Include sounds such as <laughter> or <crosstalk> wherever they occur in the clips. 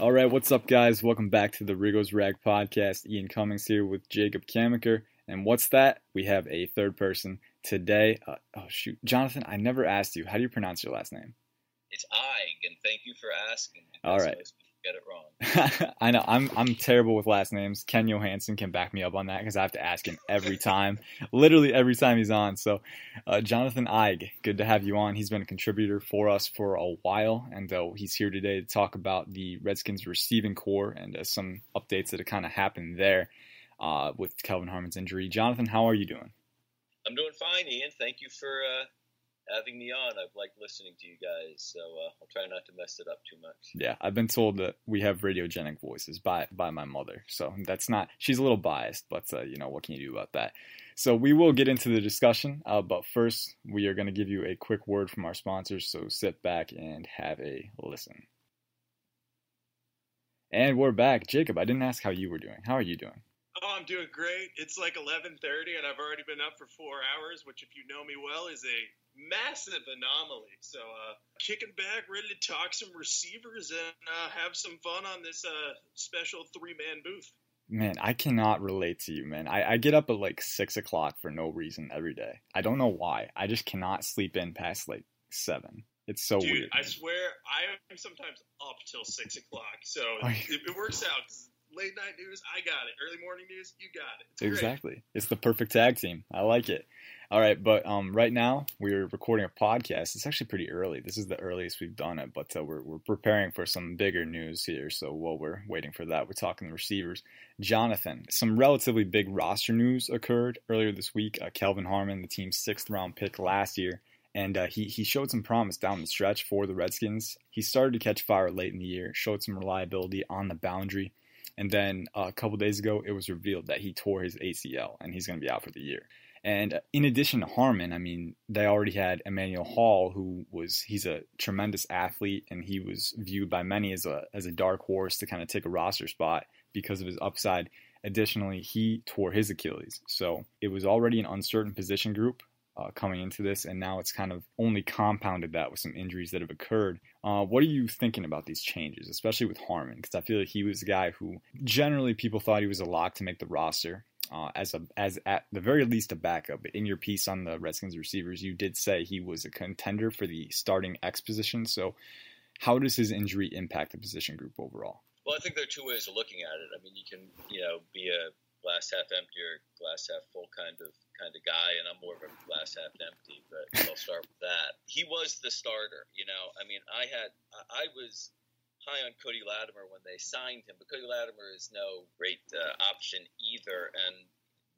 All right, what's up, guys? Welcome back to the Riggo's Rag podcast. Ian Cummings here with Jacob Camenker. And what's that? We have a third person today. Uh, oh, shoot. Jonathan, I never asked you. How do you pronounce your last name? It's Ig, and thank you for asking. All right. Get it wrong. <laughs> I know I'm I'm terrible with last names. Ken Johansson can back me up on that because I have to ask him every <laughs> time, literally every time he's on. So, uh, Jonathan Eig, good to have you on. He's been a contributor for us for a while, and uh, he's here today to talk about the Redskins receiving corps and uh, some updates that have kind of happened there uh, with Kelvin Harmon's injury. Jonathan, how are you doing? I'm doing fine, Ian. Thank you for uh, having me on. I've liked listening to you guys, so uh, I'll try not to mess it up too much. Yeah, I've been told that we have radiogenic voices by by my mother, so that's not. She's a little biased, but uh, you know what can you do about that? So we will get into the discussion, uh, but first we are going to give you a quick word from our sponsors. So sit back and have a listen. And we're back, Jacob. I didn't ask how you were doing. How are you doing? Oh, I'm doing great. It's like 11:30 and I've already been up for 4 hours, which if you know me well is a massive anomaly. So, uh, kicking back, ready to talk some receivers and uh, have some fun on this uh, special three-man booth. Man, I cannot relate to you, man. I, I get up at like six o'clock for no reason every day. I don't know why. I just cannot sleep in past like seven. It's so Dude, weird. I swear, I am sometimes up till six o'clock, so <laughs> it, it works out late night news, I got it. Early morning news, you got it. It's exactly. Great. It's the perfect tag team. I like it. All right, but um, right now we're recording a podcast. It's actually pretty early. This is the earliest we've done it, but uh, we're we're preparing for some bigger news here. So while we're waiting for that, we're talking the receivers. Jonathan, some relatively big roster news occurred earlier this week. Uh, Kelvin Harmon, the team's sixth round pick last year, and uh, he he showed some promise down the stretch for the Redskins. He started to catch fire late in the year, showed some reliability on the boundary. And then uh, a couple days ago, it was revealed that he tore his ACL and he's going to be out for the year. And in addition to Harmon, I mean, they already had Emanuel Hall, who was he's a tremendous athlete, and he was viewed by many as a as a dark horse to kind of take a roster spot because of his upside. Additionally, he tore his Achilles, so it was already an uncertain position group uh, coming into this, and now it's kind of only compounded that with some injuries that have occurred. Uh, what are you thinking about these changes, especially with Harmon? Because I feel like he was a guy who generally people thought he was a lock to make the roster. Uh, as a as at the very least a backup. In your piece on the Redskins receivers, you did say he was a contender for the starting X position. So, how does his injury impact the position group overall? Well, I think there are two ways of looking at it. I mean, you can you know be a glass half empty or glass half full kind of kind of guy, and I'm more of a glass half empty. But I'll start with that. He was the starter. You know, I mean, I had I was high on Cody Latimer when they signed him, but Cody Latimer is no great uh, option either. And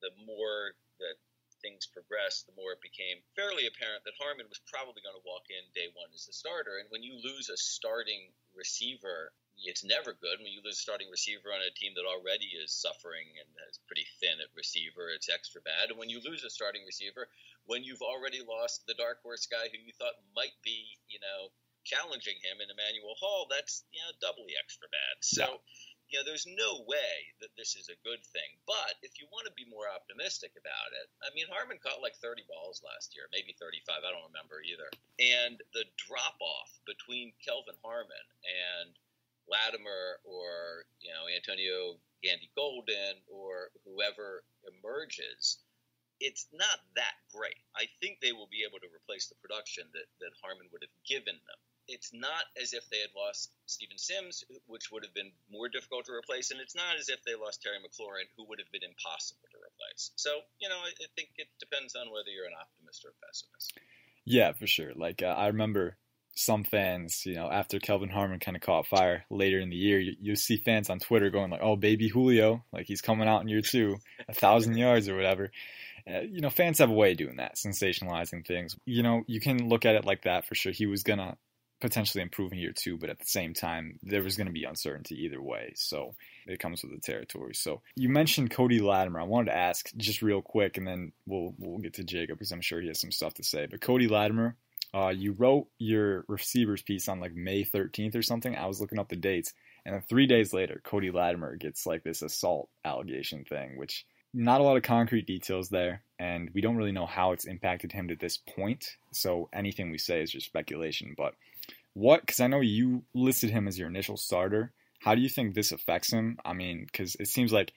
the more that things progressed, the more it became fairly apparent that Harmon was probably going to walk in day one as the starter. And when you lose a starting receiver it's never good when you lose a starting receiver on a team that already is suffering and is pretty thin at receiver. It's extra bad. And when you lose a starting receiver, when you've already lost the dark horse guy who you thought might be, you know, challenging him in Emanuel Hall, that's you know doubly extra bad. So. Yeah. You know, there's no way that this is a good thing. But if you want to be more optimistic about it, I mean, Harmon caught like 30 balls last year, maybe 35. I don't remember either. And the drop off between Kelvin Harmon and Latimer or you know Antonio Gandy Golden or whoever emerges, it's not that great. I think they will be able to replace the production that, that Harmon would have given them. It's not as if they had lost Steven Sims, which would have been more difficult to replace, and it's not as if they lost Terry McLaurin, who would have been impossible to replace. So, you know, I, I think it depends on whether you're an optimist or a pessimist. Yeah, for sure. Like, uh, I remember some fans, you know, after Kelvin Harmon kind of caught fire later in the year, you, you see fans on Twitter going like, "Oh, baby Julio, like he's coming out in year two, a thousand yards or whatever." Uh, you know, fans have a way of doing that, sensationalizing things. You know, you can look at it like that for sure. He was gonna potentially improving in year two, but at the same time, there was going to be uncertainty either way. So it comes with the territory. So you mentioned Cody Latimer. I wanted to ask just real quick, and then we'll we'll get to Jacob because I'm sure he has some stuff to say. But Cody Latimer, uh, you wrote your receivers piece on like May 13th or something. I was looking up the dates, and then three days later, Cody Latimer gets like this assault allegation thing, which not a lot of concrete details there, and we don't really know how it's impacted him to this point. So anything we say is just speculation. But what? Because I know you listed him as your initial starter. How do you think this affects him? I mean, because it seems like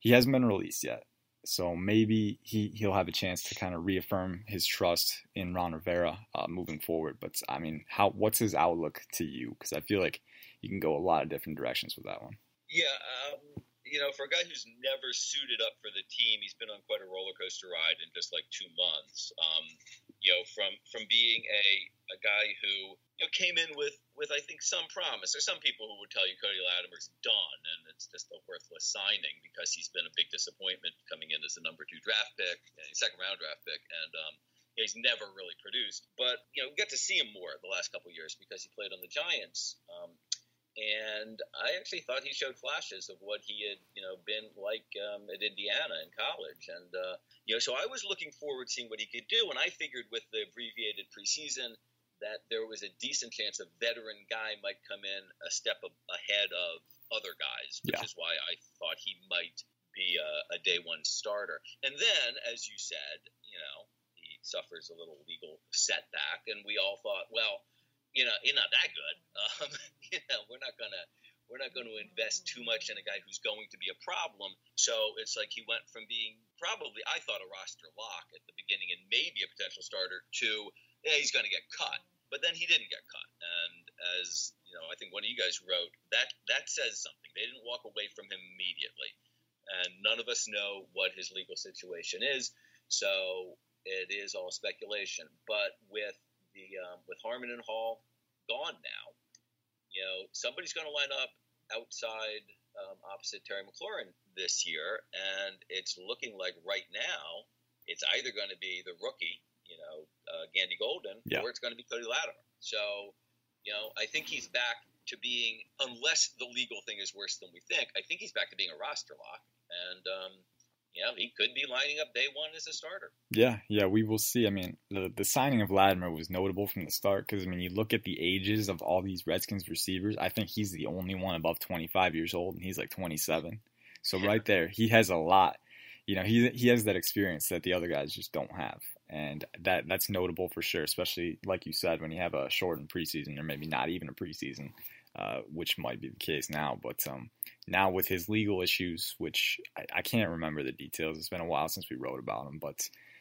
he hasn't been released yet. So maybe he, he'll have a chance to kind of reaffirm his trust in Ron Rivera uh, moving forward. But I mean, how what's his outlook to you? Because I feel like you can go a lot of different directions with that one. Yeah, um, you know, for a guy who's never suited up for the team, he's been on quite a roller coaster ride in just like two months. Um, you know, from from being a a guy who you know came in with with I think some promise. There's some people who would tell you Cody Latimer's done and it's just a worthless signing because he's been a big disappointment coming in as a number two draft pick, second round draft pick, and um, he's never really produced. But you know, we got to see him more the last couple years because he played on the Giants. Um, and I actually thought he showed flashes of what he had, you know, been like um, at Indiana in college, and uh, you know, so I was looking forward to seeing what he could do, and I figured with the abbreviated preseason that there was a decent chance a veteran guy might come in a step ahead of other guys, which yeah. is why I thought he might be a, a day one starter. And then, as you said, you know, he suffers a little legal setback, and we all thought, well you know, you're not that good. <laughs> Um, you know, we're not gonna we're not going to invest too much in a guy who's going to be a problem. So it's like he went from being probably I thought a roster lock at the beginning and maybe a potential starter to yeah, he's going to get cut. But then he didn't get cut, and as you know, I think one of you guys wrote that that says something. They didn't walk away from him immediately, and none of us know what his legal situation is. So it is all speculation. But with the um, with Harmon and Hall gone now, you know somebody's going to line up outside um, opposite Terry McLaurin this year, and it's looking like right now it's either going to be the rookie, you know, uh, Gandy Golden, yeah. or it's going to be Cody Latimer. So, you know, I think he's back to being, unless the legal thing is worse than we think, I think he's back to being a roster lock. And um, you know, he could be lining up day one as a starter. Yeah, yeah, we will see. I mean, the the signing of Latimer was notable from the start because I mean, you look at the ages of all these Redskins receivers. I think he's the only one above 25 years old, and he's like 27. So yeah. right there, he has a lot. You know, he he has that experience that the other guys just don't have, and that that's notable for sure. Especially like you said, when you have a shortened preseason or maybe not even a preseason. Uh, which might be the case now. But um, now with his legal issues, which I, I, can't remember the details, it's been a while since we wrote about him, but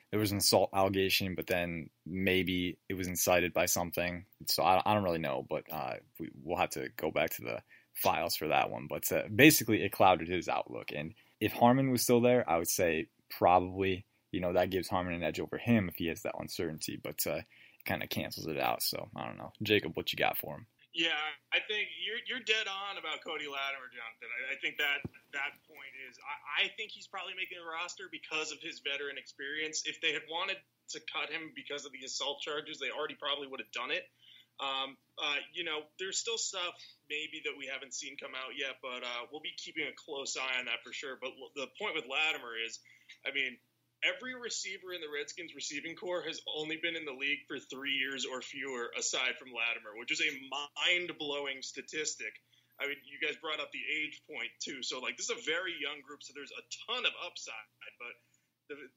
there was an assault allegation, but then maybe it was incited by something. So I, I don't really know, but uh, we, will have to go back to the files for that one. But uh, basically, it clouded his outlook. And if Harmon was still there, I would say probably, you know, that gives Harmon an edge over him if he has that uncertainty, but uh, it kind of cancels it out. So I don't know. Jacob, what you got for him? Yeah, I think you're you're dead on about Cody Latimer, Jonathan. I, I think that that point is. I, I, think he's probably making a roster because of his veteran experience. If they had wanted to cut him because of the assault charges, they already probably would have done it. Um, uh, you know, there's still stuff maybe that we haven't seen come out yet, but uh, we'll be keeping a close eye on that for sure. But the point with Latimer is, I mean, every receiver in the Redskins receiving corps has only been in the league for three years or fewer, aside from Latimer, which is a mind blowing statistic. I mean, you guys brought up the age point too. So, like, this is a very young group, so there's a ton of upside, but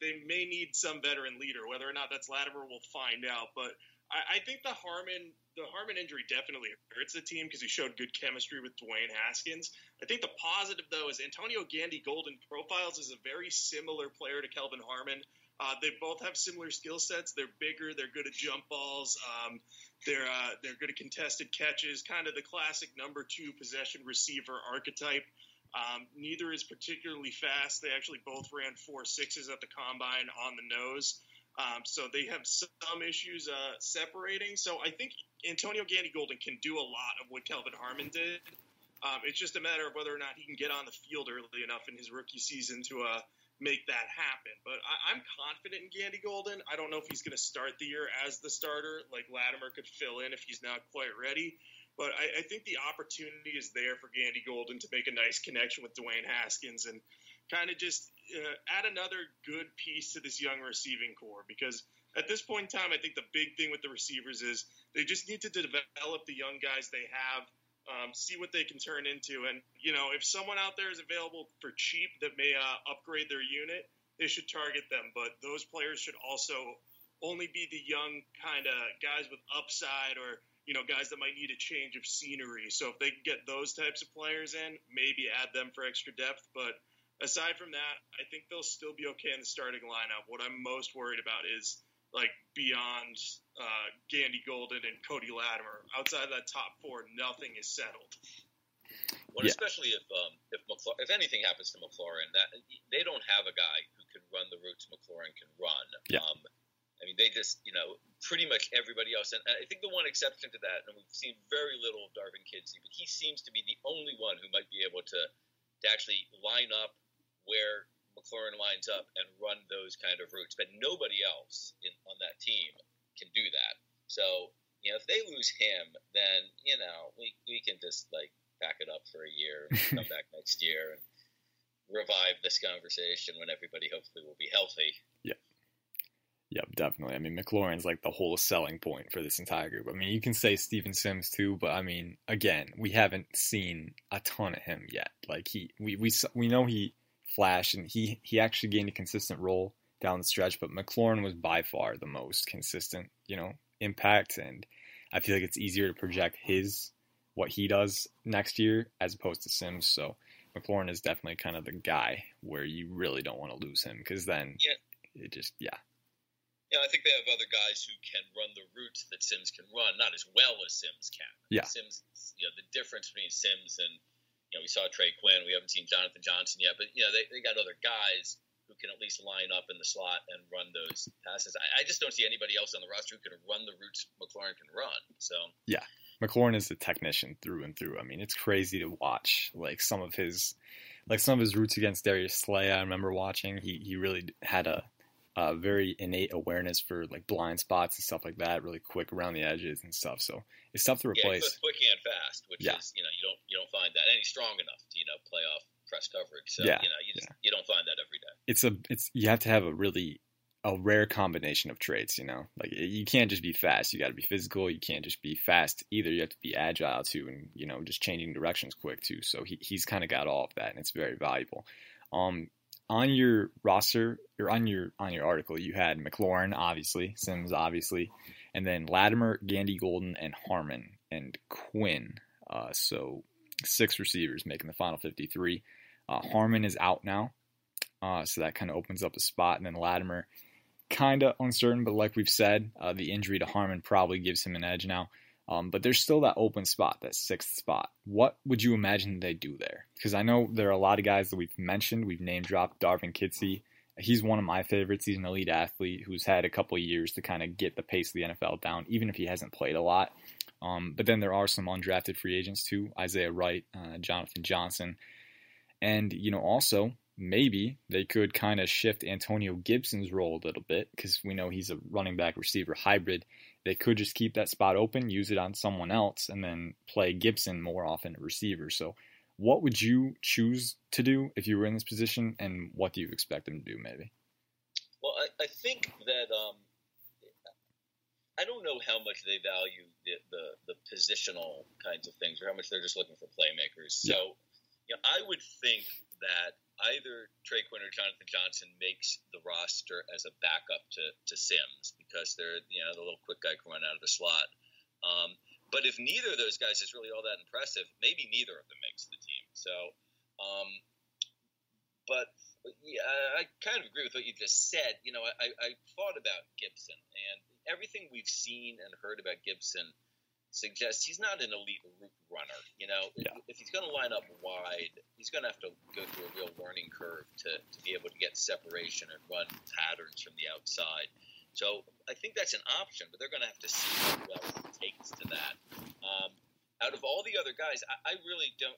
they may need some veteran leader. Whether or not that's Latimer, we'll find out. But I, I think the Harmon the Harmon injury definitely hurts the team because he showed good chemistry with Dwayne Haskins. I think the positive though is Antonio Gandy Golden profiles as a very similar player to Kelvin Harmon. Uh, they both have similar skill sets. They're bigger. They're good at jump balls. Um, they're uh, they're good at contested catches. Kind of the classic number two possession receiver archetype. Um, neither is particularly fast. They actually both ran four sixes at the combine on the nose. Um, so they have some issues uh, separating. So I think Antonio Gandy Golden can do a lot of what Kelvin Harmon did. Um, it's just a matter of whether or not he can get on the field early enough in his rookie season to uh, make that happen. But I, am confident in Gandy Golden. I don't know if he's going to start the year as the starter. Like Latimer could fill in if he's not quite ready. But I, I think the opportunity is there for Gandy Golden to make a nice connection with Dwayne Haskins and kind of just uh, add another good piece to this young receiving corps because at this point in time, I think the big thing with the receivers is they just need to develop the young guys they have, um, see what they can turn into, and you know if someone out there is available for cheap that may uh, upgrade their unit, they should target them. But those players should also only be the young kind of guys with upside or you know, guys that might need a change of scenery. So if they can get those types of players in, maybe add them for extra depth. But aside from that, I think they'll still be okay in the starting lineup. What I'm most worried about is like beyond uh, Gandy Golden and Cody Latimer. Outside of that top four, nothing is settled. Well, yeah. especially if um, if McLaurin, if anything happens to McLaurin, that they don't have a guy who can run the routes McLaurin can run. Yeah. Um, I mean, they just, you know, pretty much everybody else. And I think the one exception to that, and we've seen very little of Darvin Kidsy, but he seems to be the only one who might be able to, to actually line up where McLaurin lines up and run those kind of routes. But nobody else in, on that team can do that. So, you know, if they lose him, then, you know, we, we can just, like, pack it up for a year and <laughs> come back next year and revive this conversation when everybody hopefully will be healthy. Yeah. Yep, definitely. I mean, McLaurin's like the whole selling point for this entire group. I mean, you can say Steven Sims too, but I mean, again, we haven't seen a ton of him yet. Like he, we we we know he flashed and he he actually gained a consistent role down the stretch, but McLaurin was by far the most consistent, you know, impact. And I feel like it's easier to project his what he does next year as opposed to Sims. So McLaurin is definitely kind of the guy where you really don't want to lose him because then yeah. it just yeah Yeah, I think they have other guys who can run the routes that Sims can run, not as well as Sims can. Yeah. Sims, you know, the difference between Sims and, know, we saw Trey Quinn. We haven't seen Jonathan Johnson yet, but, you know, they, they got other guys who can at least line up in the slot and run those passes. I, I just don't see anybody else on the roster who can run the routes McLaurin can run. So, yeah. McLaurin is a technician through and through. I mean, it's crazy to watch like some of his like some of his routes against Darius Slay. I remember watching. He he really had a uh, very innate awareness for like blind spots and stuff like that, really quick around the edges and stuff. So it's tough to replace. Yeah, quick and fast, which yeah. is you know you don't you don't find that, and he's strong enough to you know play off press coverage. So yeah. you know you just yeah. you don't find that every day. It's a it's you have to have a really a rare combination of traits. You know, like you can't just be fast. You got to be physical. You can't just be fast either. You have to be agile too, and you know just changing directions quick too. So he he's kind of got all of that, and it's very valuable. Um, on your roster or on your on your article, you had McLaurin, obviously, Sims, obviously, and then Latimer, Gandy Golden, and Harmon and Quinn. Uh, so six receivers making the final 53. Uh, Harmon is out now, uh, so that kind of opens up a spot, and then Latimer, kind of uncertain, but like we've said, uh, the injury to Harmon probably gives him an edge now. Um, but there's still that open spot, that sixth spot. What would you imagine they do there? Because I know there are a lot of guys that we've mentioned. We've name dropped Darvin Kidsy. He's one of my favorites. He's an elite athlete who's had a couple years to kind of get the pace of the NFL down, even if he hasn't played a lot. Um, but then there are some undrafted free agents too Isaiah Wright, uh, Jonathan Johnson. And, you know, also maybe they could kind of shift Antonio Gibson's role a little bit because we know he's a running back receiver hybrid they could just keep that spot open, use it on someone else, and then play Gibson more often at receiver. So, what would you choose to do if you were in this position, and what do you expect them to do, maybe? Well, I, I think that um, I don't know how much they value the, the, the, positional kinds of things, or how much they're just looking for playmakers. So, yeah. you know, I would think that either Trey Quinn or Jonathan Johnson makes the roster as a backup to, to Sims because they're you know the little quick guy can run out of the slot. Um, but if neither of those guys is really all that impressive, maybe neither of them makes the team. So, um, but yeah, I kind of agree with what you just said. You know, I, I thought about Gibson and everything we've seen and heard about Gibson – suggests he's not an elite route runner. You know, yeah. if, if he's going to line up wide, he's going to have to go through a real learning curve to, to be able to get separation and run patterns from the outside. So I think that's an option, but they're going to have to see who else takes to that. Um, out of all the other guys, I, I really don't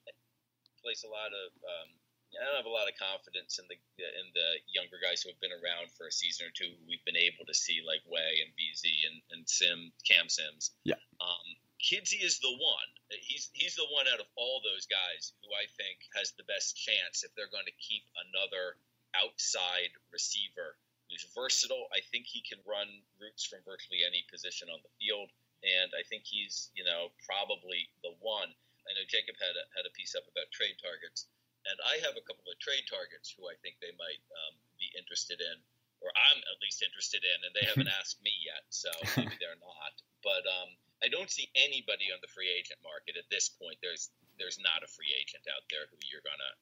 place a lot of. Um, I don't have a lot of confidence in the in the younger guys who have been around for a season or two. We've been able to see like Weah and BZ and, and Sim Cam Sims. Yeah. Um, Kidsy is the one. He's he's the one out of all those guys who I think has the best chance if they're going to keep another outside receiver who's versatile. I think he can run routes from virtually any position on the field, and I think he's you know probably the one. I know Jacob had a, had a piece up about trade targets, and I have a couple of trade targets who I think they might um, be interested in, or I'm at least interested in, and they haven't <laughs> asked me yet, so maybe they're not. But um, I don't see anybody on the free agent market at this point. There's there's not a free agent out there who you're gonna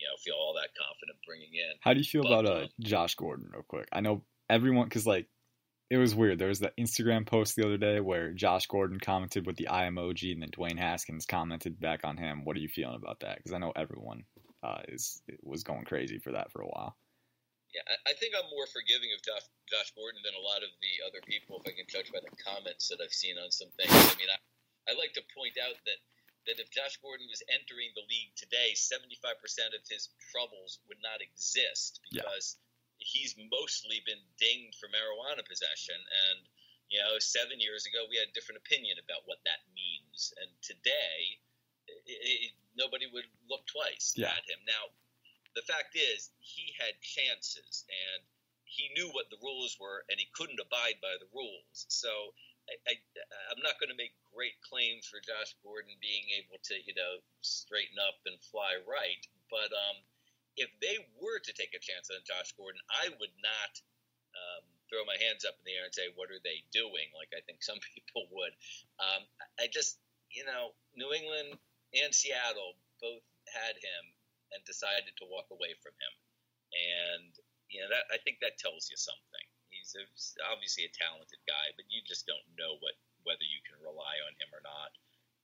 you know feel all that confident bringing in. How do you feel but, about uh, Josh Gordon, real quick? I know everyone because like it was weird. There was that Instagram post the other day where Josh Gordon commented with the eye emoji, and then Dwayne Haskins commented back on him. What are you feeling about that? Because I know everyone uh, is was going crazy for that for a while. Yeah, I think I'm more forgiving of Josh, Josh Gordon than a lot of the other people, if I can judge by the comments that I've seen on some things. I mean, I, I like to point out that that if Josh Gordon was entering the league today, 75% of his troubles would not exist because yeah. he's mostly been dinged for marijuana possession. And, you know, seven years ago, we had a different opinion about what that means. And today, it, it, nobody would look twice yeah. at him. Now, the fact is, he had chances and he knew what the rules were and he couldn't abide by the rules. So I, am not going to make great claims for Josh Gordon being able to, you know, straighten up and fly right. But um, if they were to take a chance on Josh Gordon, I would not um, throw my hands up in the air and say, "What are they doing?" Like I think some <laughs> people would. Um, I just, you know, New England and Seattle both had him and decided to walk away from him. And you know that I think that tells you something. He's a, obviously a talented guy, but you just don't know what whether you can rely on him or not.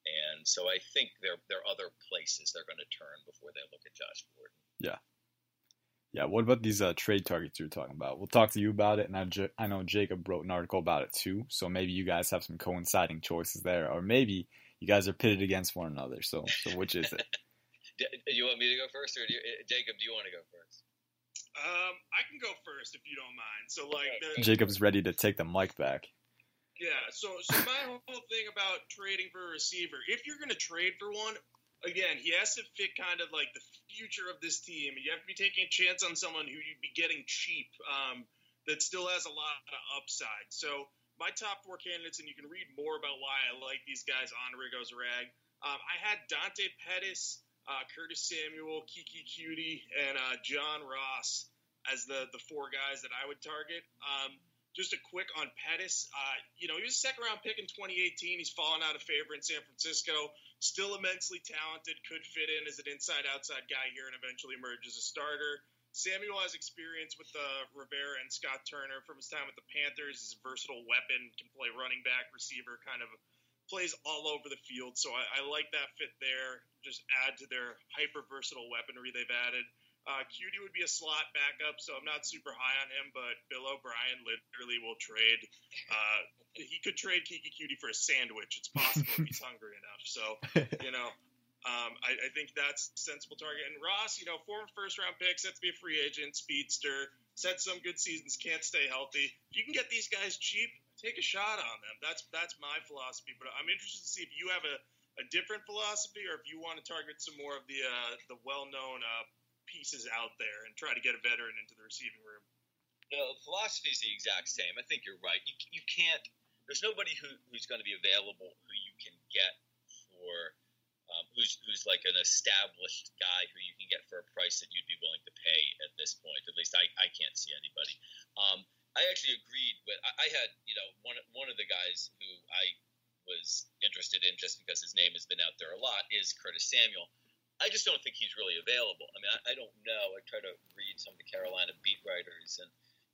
And so I think there there are other places they're going to turn before they look at Josh Gordon. Yeah. Yeah, what about these uh, trade targets you are talking about? We'll talk to you about it, and I, I know Jacob wrote an article about it too. So maybe you guys have some coinciding choices there, or maybe you guys are pitted against one another. So, so which is it? <laughs> do you want me to go first, or do you, eh, Jacob? Do you want to go first? Um, I can go first if you don't mind. So, like, the, Jacob's ready to take the mic back. Yeah. So, so my whole thing about trading for a receiver, if you're going to trade for one, again, he has to fit kind of like the future of this team. You have to be taking a chance on someone who you'd be getting cheap, um, that still has a lot of upside. So, my top four candidates, and you can read more about why I like these guys on Riggo's Rag. Um, I had Dante Pettis uh, Curtis Samuel, Keke Coutee, and uh, John Ross as the the four guys that I would target. Um, just a quick on Pettis. Uh, you know, he was a second round pick in 2018. He's fallen out of favor in San Francisco. Still immensely talented. Could fit in as an inside outside guy here and eventually emerge as a starter. Samuel has experience with uh, Rivera and Scott Turner from his time with the Panthers. He's a versatile weapon, can play running back, receiver, kind of plays all over the field. So I, I like that fit there. Just add to their hyper versatile weaponry they've added. Uh, Coutee would be a slot backup, so I'm not super high on him, but Bill O'Brien literally will trade. Uh, he could trade Keke Coutee for a sandwich. It's possible if he's <laughs> hungry enough. So, <laughs> you know, um, I, I, think that's a sensible target. And Ross, you know, former first round pick, set to be a free agent, speedster, set some good seasons, can't stay healthy. If you can get these guys cheap, take a shot on them. That's that's my philosophy. But I'm interested to see if you have a, a different philosophy or if you want to target some more of the uh, the well known uh, pieces out there and try to get a veteran into the receiving room. No, the philosophy is the exact same. I think you're right. You, you can't. There's nobody who, who's going to be available who you can get for um, who's who's like an established guy who you can get for a price that you'd be willing to pay at this point. At least I, I can't see anybody. Um, I actually agreed with. I, I had you know one one of the guys who I was interested in just because his name has been out there a lot is Curtis Samuel. I just don't think he's really available. I mean, I, I don't know. I try to read some of the Carolina beat writers, and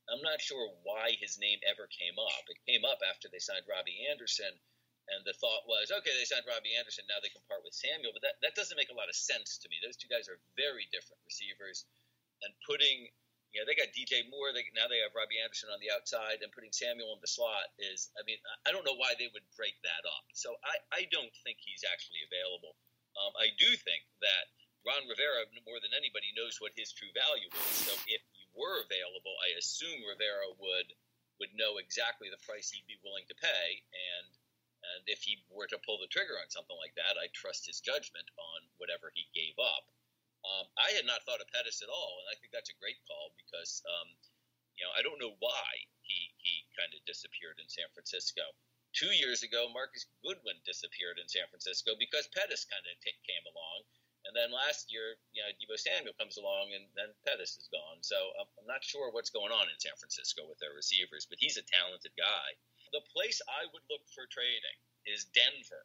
I'm not sure why his name ever came up. It came up after they signed Robbie Anderson, and the thought was, okay, they signed Robbie Anderson, now they can part with Samuel. But that, that doesn't make a lot of sense to me. Those two guys are very different receivers, and putting you know, they got DJ Moore. They, now they have Robbie Anderson on the outside, and putting Samuel in the slot is. I mean, I don't know why they would break that up. So I, I don't think he's actually available. Um, I do think that Ron Rivera, more than anybody, knows what his true value is. So if he were available, I assume Rivera would would know exactly the price he'd be willing to pay, and and if he were to pull the trigger on something like that, I trust his judgment on whatever he gave up. Um, I had not thought of Pettis at all, and I think that's a great call because um, you know I don't know why he he kind of disappeared in San Francisco. Two years ago, Marquise Goodwin disappeared in San Francisco because Pettis kind of t- came along, and then last year, you know, Deebo Samuel comes along, and then Pettis is gone. So I'm, not sure what's going on in San Francisco with their receivers, but he's a talented guy. The place I would look for trading is Denver.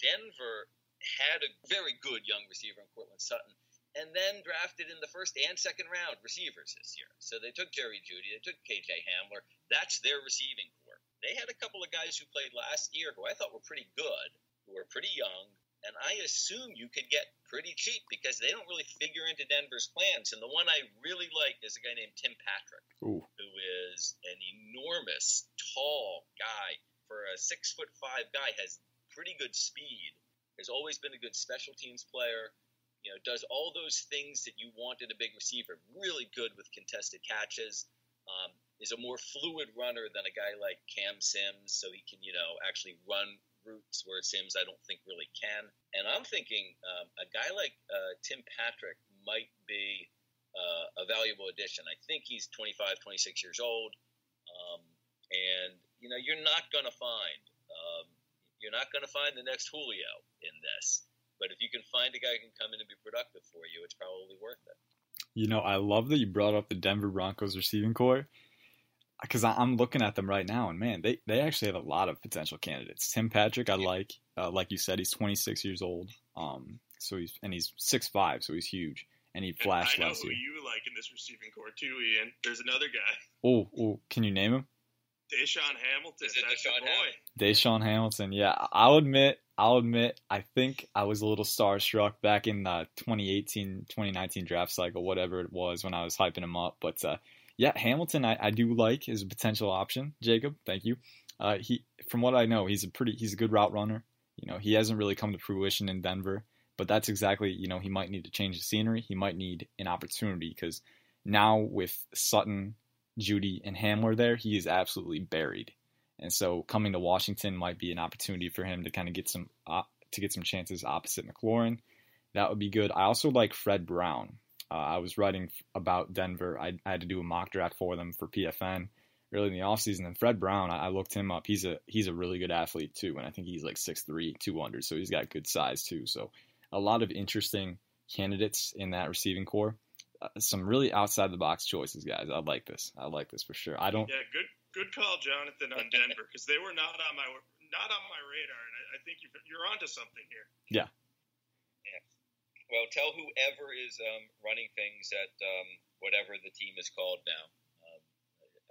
Denver had a very good young receiver in Courtland Sutton, and then drafted in the first and second round receivers this year. So they took Jerry Jeudy, they took KJ Hamler. That's their receiving corps. They had a couple of guys who played last year who I thought were pretty good, who were pretty young, and I assume you could get pretty cheap because they don't really figure into Denver's plans. And the one I really like is a guy named Tim Patrick, Ooh. who is an enormous, tall guy. For a six foot five guy, has pretty good speed. Has always been a good special teams player. You know, does all those things that you want in a big receiver. Really good with contested catches. Um, is a more fluid runner than a guy like Cam Sims, so he can, you know, actually run routes where Sims I don't think really can. And I'm thinking um, a guy like uh, Tim Patrick might be uh, a valuable addition. I think he's 25, 26 years old, um, and you know you're not going to find um, you're not going to find the next Julio in this. But if you can find a guy who can come in and be productive for you, it's probably worth it. You know, I love that you brought up the Denver Broncos receiving corps because I'm looking at them right now, and man, they, they actually have a lot of potential candidates. Tim Patrick, I like, uh, like you said, he's 26 years old, um, so he's and he's six five, so he's huge, and he flashed and I know last who year. you like in this receiving corps too, Ian. There's another guy, Oh, oh, can you name him? DaeSean Hamilton. Is That's your DaeSean boy. Hamilton? DaeSean Hamilton. Yeah, I'll admit, I'll admit, I think I was a little starstruck back in the 2018, 2019 draft cycle, whatever it was, when I was hyping him up. But uh, yeah, Hamilton, I, I do like as a potential option. Jacob, thank you. Uh, he, from what I know, he's a pretty, he's a good route runner. You know, he hasn't really come to fruition in Denver, but that's exactly, you know, he might need to change the scenery. He might need an opportunity because now with Sutton, Jeudy, and Hamler there, he is absolutely buried. And so coming to Washington might be an opportunity for him to kind of get some uh, to get some chances opposite McLaurin. That would be good. I also like Fred Brown. Uh, I was writing about Denver. I, I, had to do a mock draft for them for PFN early in the offseason. And Fred Brown, I, I, looked him up. He's a he's a really good athlete too, and I think he's like 6'3", 200, so he's got good size too. So a lot of interesting candidates in that receiving corps. Uh, some really outside the box choices, guys. I like this. I like this for sure. I don't. Yeah, good good call, Jonathan, on Denver because they were not on my not on my radar, and I, I think you you're onto something here. Well, tell whoever is um, running things at um, whatever the team is called now. Um,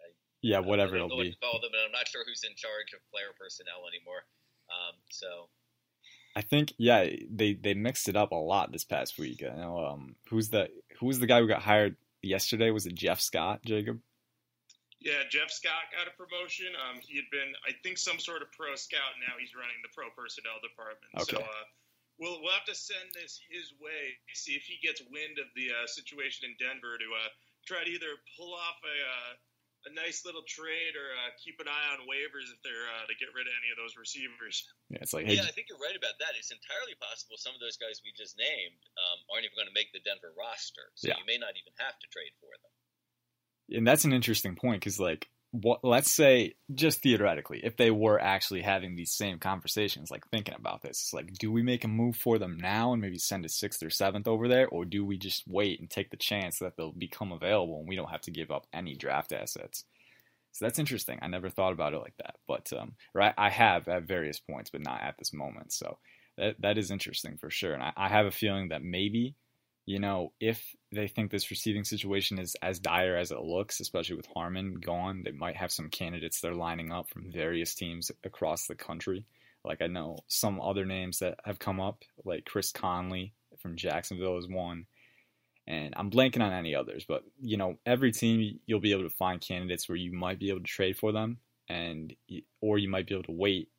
I, Yeah, whatever I don't it'll know be. Call them, and I'm not sure who's in charge of player personnel anymore. Um, so I think yeah, they they mixed it up a lot this past week. I know um who's the who's the guy who got hired yesterday? Was it Jeff Scott, Jacob? Yeah, Jeff Scott got a promotion. Um, he had been, I think, some sort of pro scout. Now he's running the pro personnel department. So Okay. uh, we'll we'll have to send this his way. See if he gets wind of the uh, situation in Denver to uh, try to either pull off a uh, a nice little trade or uh, keep an eye on waivers if they're uh, to get rid of any of those receivers. Yeah, it's like hey, yeah, I think you're right about that. It's entirely possible some of those guys we just named um, aren't even going to make the Denver roster, so Yeah. you may not even have to trade for them. and that's an interesting point because like what let's say just theoretically if they were actually having these same conversations like thinking about this it's like do we make a move for them now and maybe send a sixth or seventh over there? Or do we just wait and take the chance that they'll become available and we don't have to give up any draft assets? So that's interesting. I never thought about it like that. But um right i have at various points but not at this moment. So that, that is interesting for sure. And I, I have a feeling that maybe you know, if they think this receiving situation is as dire as it looks, especially with Harmon gone, they might have some candidates they're lining up from various teams across the country. Like I know some other names that have come up, like Chris Conley from Jacksonville is one. And I'm blanking on any others, but you know, every team you'll be able to find candidates where you might be able to trade for them, and or you might be able to wait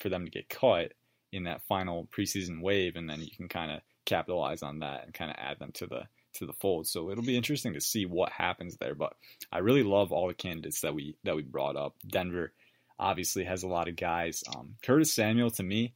for them to get cut in that final preseason wave, and then you can kind of capitalize on that and kind of add them to the to the fold. So it'll be interesting to see what happens there. But I really love all the candidates that we that we brought up. Denver obviously has a lot of guys. Um, Curtis Samuel to me,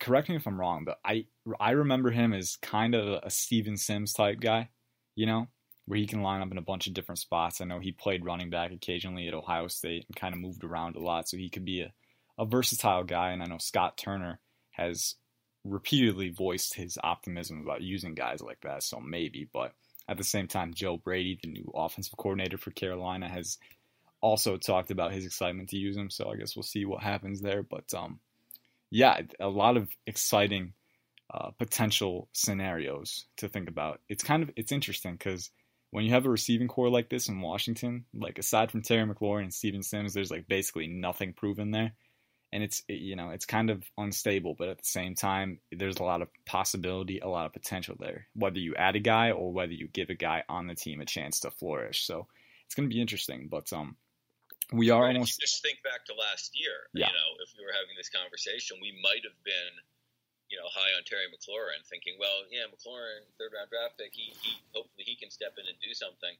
correct me if I'm wrong, but I I remember him as kind of a Steven Sims type guy, you know, where he can line up in a bunch of different spots. I know he played running back occasionally at Ohio State and kind of moved around a lot, so he could be a, a versatile guy. And I know Scott Turner has repeatedly voiced his optimism about using guys like that, so maybe. But at the same time, Joe Brady, the new offensive coordinator for Carolina, has also talked about his excitement to use him. So I guess we'll see what happens there. But um, yeah, a lot of exciting uh, potential scenarios to think about. It's kind of it's interesting because when you have a receiving corps like this in Washington, like aside from Terry McLaurin and Steven Sims, there's like basically nothing proven there, and it's it, you know it's kind of unstable, but at the same time, there's a lot of possibility, a lot of potential there. Whether you add a guy or whether you give a guy on the team a chance to flourish, so it's going to be interesting. But um, we are Right, almost just think back to last year. Yeah. You know, if we were having this conversation, we might have been, you know, high on Terry McLaurin, thinking, well, yeah, McLaurin, third round draft pick, he, he hopefully he can step in and do something.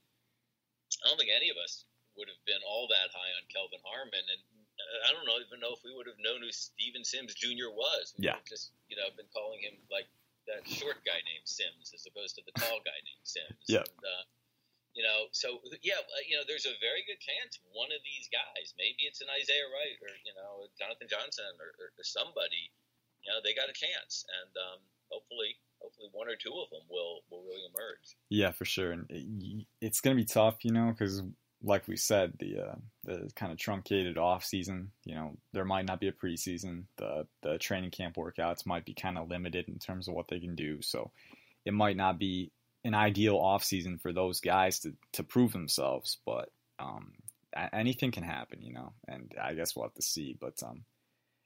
I don't think any of us would have been all that high on Kelvin Harmon, and I don't know even know if we would have known who Steven Sims Jr. was. We Yeah. just you know been calling him like that short guy named Sims as opposed to the tall guy named Sims. Yeah. And, uh, you know, so yeah, uh, you know, there's a very good chance one of these guys, maybe it's an Isaiah Wright or you know Jonathan Johnson or, or, or somebody, you know, they got a chance, and um, hopefully, hopefully one or two of them will will really emerge. Yeah, for sure, and it, it's gonna be tough, you know, because like we said, the uh, the kind of truncated off season, you know, there might not be a preseason. The the training camp workouts might be kind of limited in terms of what they can do, so it might not be an ideal off season for those guys to to prove themselves. But um, anything can happen, you know, and I guess we'll have to see. But um,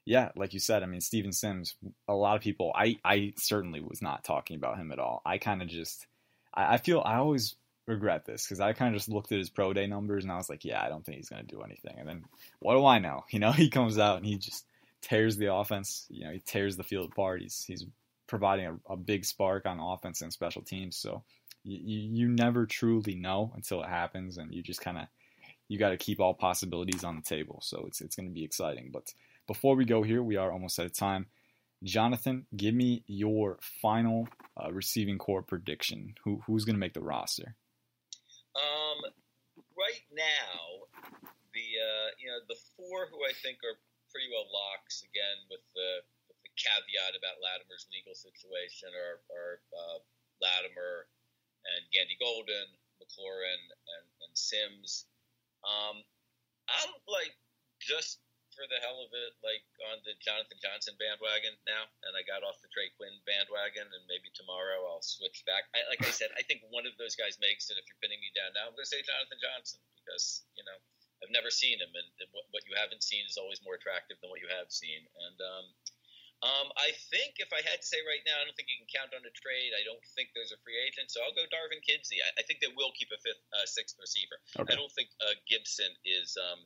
yeah, like you said, I mean, Steven Sims, a lot of people, I I certainly was not talking about him at all. I kind of just I, I feel I always regret this because I kind of just looked at his pro day numbers and I was like, yeah, I don't think he's going to do anything. And then what do I know? <laughs> You know, he comes out and he just tears the offense. You know, he tears the field apart. He's he's providing a, a big spark on offense and special teams. So you, you, never truly know until it happens, and you just kind of you got to keep all possibilities on the table. So it's it's going to be exciting. But before we go here, we are almost out of time. Jonathan, give me your final uh, receiving corps prediction. Who who's going to make the roster? Now, the uh, you know the four who I think are pretty well locks again with the with the caveat about Latimer's legal situation are, are uh, Latimer and Gandy Golden, McLaurin, and, and Sims. Um, I'm like just for the hell of it, like on the Jonathan Johnson bandwagon now, and I got off the Trey Quinn bandwagon, and maybe tomorrow I'll switch back. I, like I said, I think one of those guys makes it. If you're pinning me down now, I'm going to say Jonathan Johnson because you know I've never seen him, and and what, what you haven't seen is always more attractive than what you have seen. And um, um, I think if I had to say right now, I don't think you can count on a trade. I don't think there's a free agent, so I'll go Darvin Kidsy. I, I think they will keep a fifth, uh, sixth receiver. Okay. I don't think uh, Gibson is um,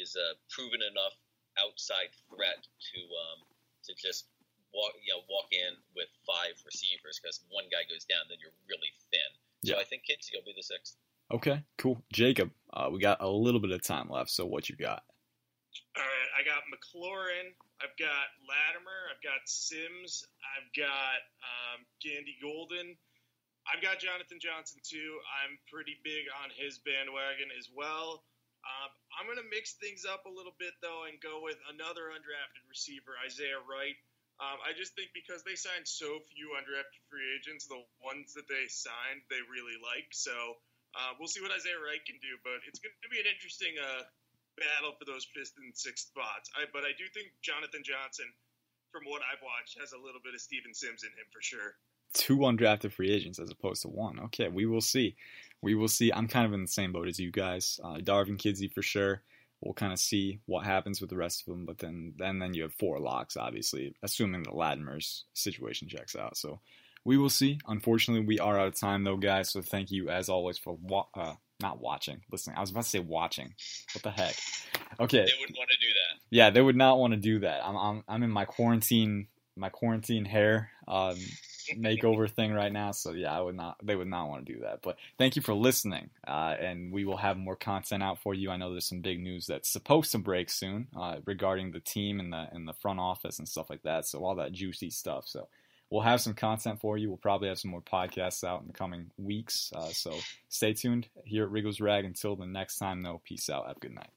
is a proven enough outside threat to um, to just walk you know walk in with five receivers because one guy goes down, then you're really thin. So Yeah. I think Kidsy will be the sixth. Okay, cool. Jacob, uh, we got a little bit of time left, so what you got? All right, I got McLaurin, I've got Latimer, I've got Sims, I've got um, Gandy Golden, I've got Jonathan Johnson too. I'm pretty big on his bandwagon as well. Um, I'm going to mix things up a little bit though and go with another undrafted receiver, Isaiah Wright. Um, I just think because they signed so few undrafted free agents, the ones that they signed they really like. So uh, we'll see what Isaiah Wright can do, but it's going to be an interesting uh, battle for those and sixth spots. I, but I do think Jonathan Johnson, from what I've watched, has a little bit of Steven Sims in him for sure. Two undrafted free agents as opposed to one. Okay, we will see. We will see. I'm kind of in the same boat as you guys. Uh, Darvin Kidsy for sure. We'll kind of see what happens with the rest of them, but then then then you have four locks, obviously, assuming the Latimer's situation checks out. So we will see. Unfortunately, we are out of time though, guys. So thank you as always for wa- uh, not watching, listening. I was about to say watching. What the heck? Okay, They would want to do that. yeah, they would not want to do that. I'm I'm I'm in my quarantine my quarantine hair um, <laughs> makeover thing right now, so yeah, I would not they would not want to do that. But thank you for listening, uh, and we will have more content out for you. I know there's some big news that's supposed to break soon uh, regarding the team and the and the front office and stuff like that. So all that juicy stuff. So. We'll have some content for you. We'll probably have some more podcasts out in the coming weeks. Uh, so stay tuned here at Riggo's Rag. Until the next time, though, peace out. Have a good night.